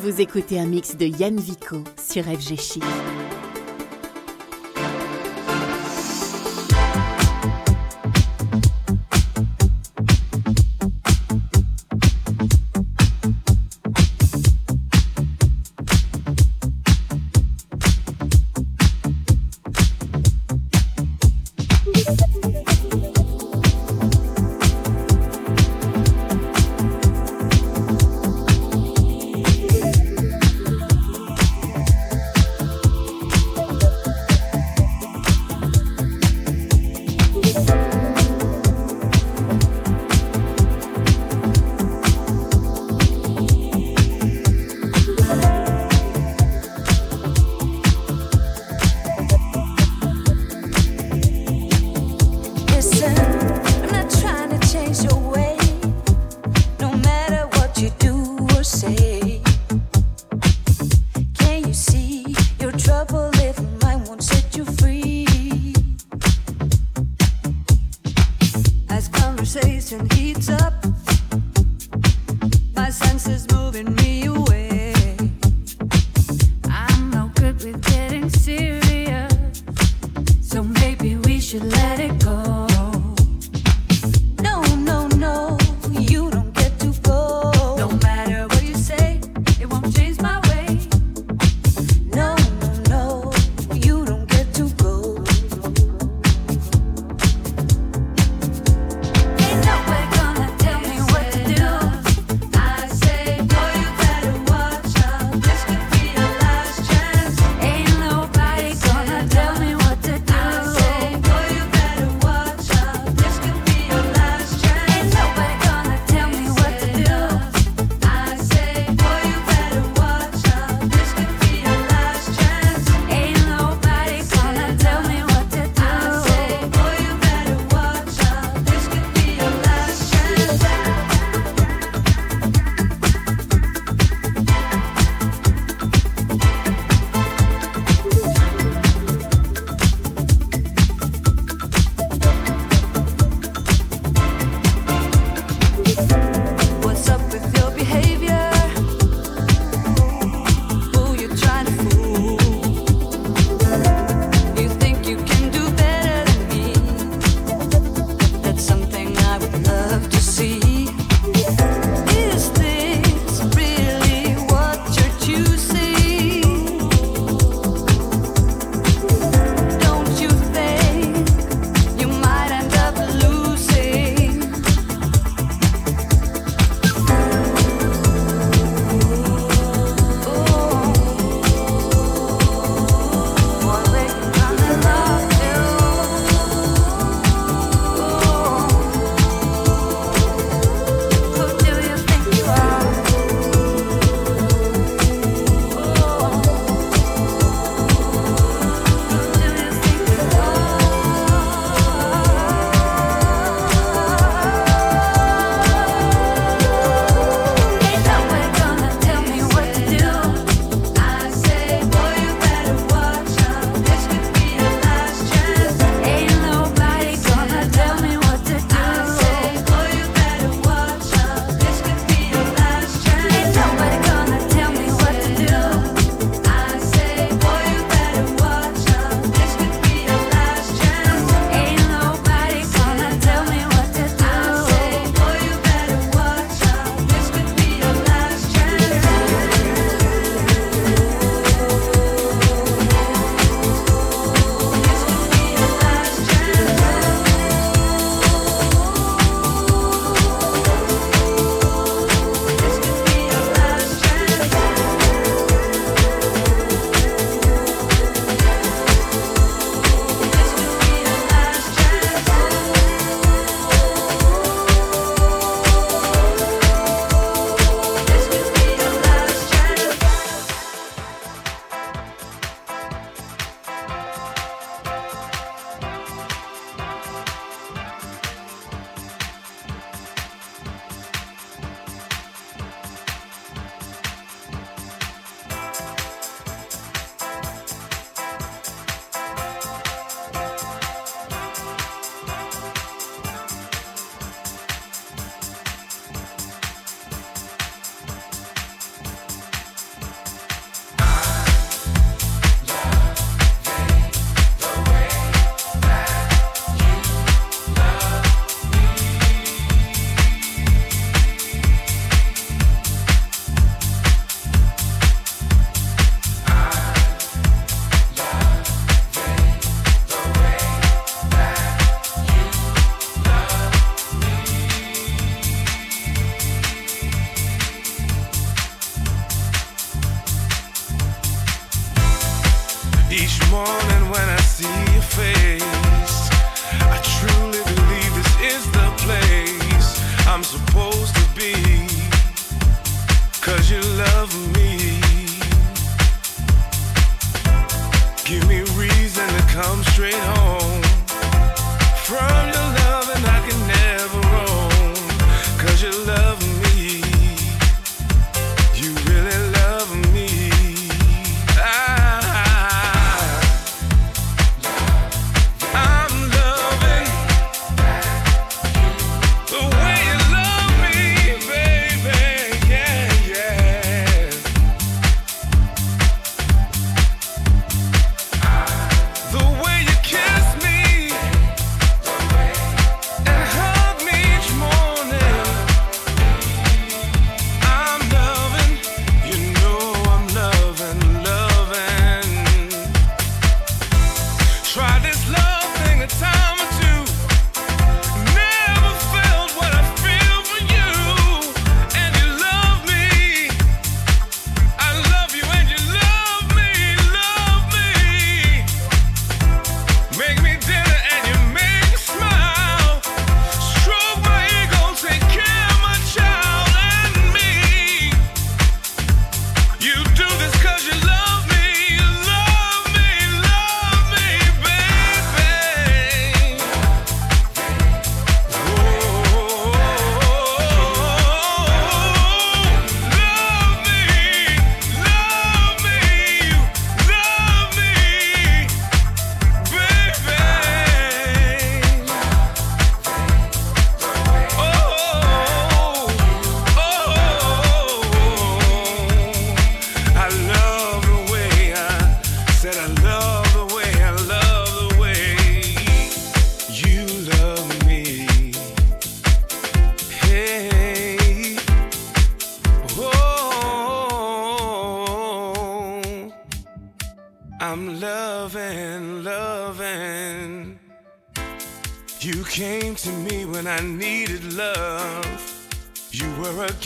Vous écoutez un mix de Yann Vico sur FG.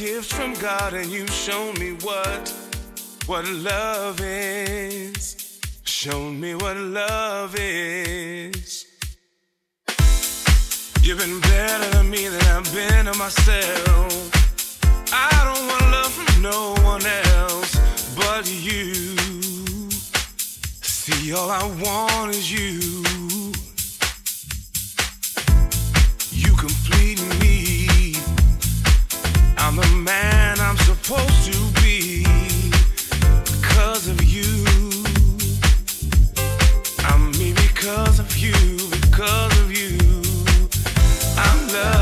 gifts from God and you've shown me what what love is. Shown me what love is. You've been better to me than I've been to myself. I don't want love from no one else but you. See, all I want is you. I'm the man I'm supposed to be because of you. I'm because of you, because of you. I'm loved.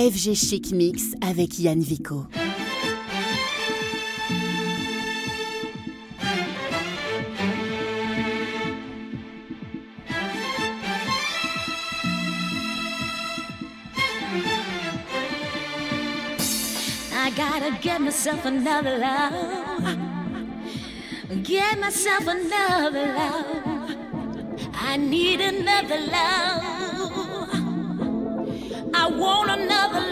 FG Chic Mix avec Yann Vico. I gotta get myself another love. Get myself another love. I need another love. Want another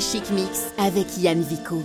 Chic Mix avec Yann Vico.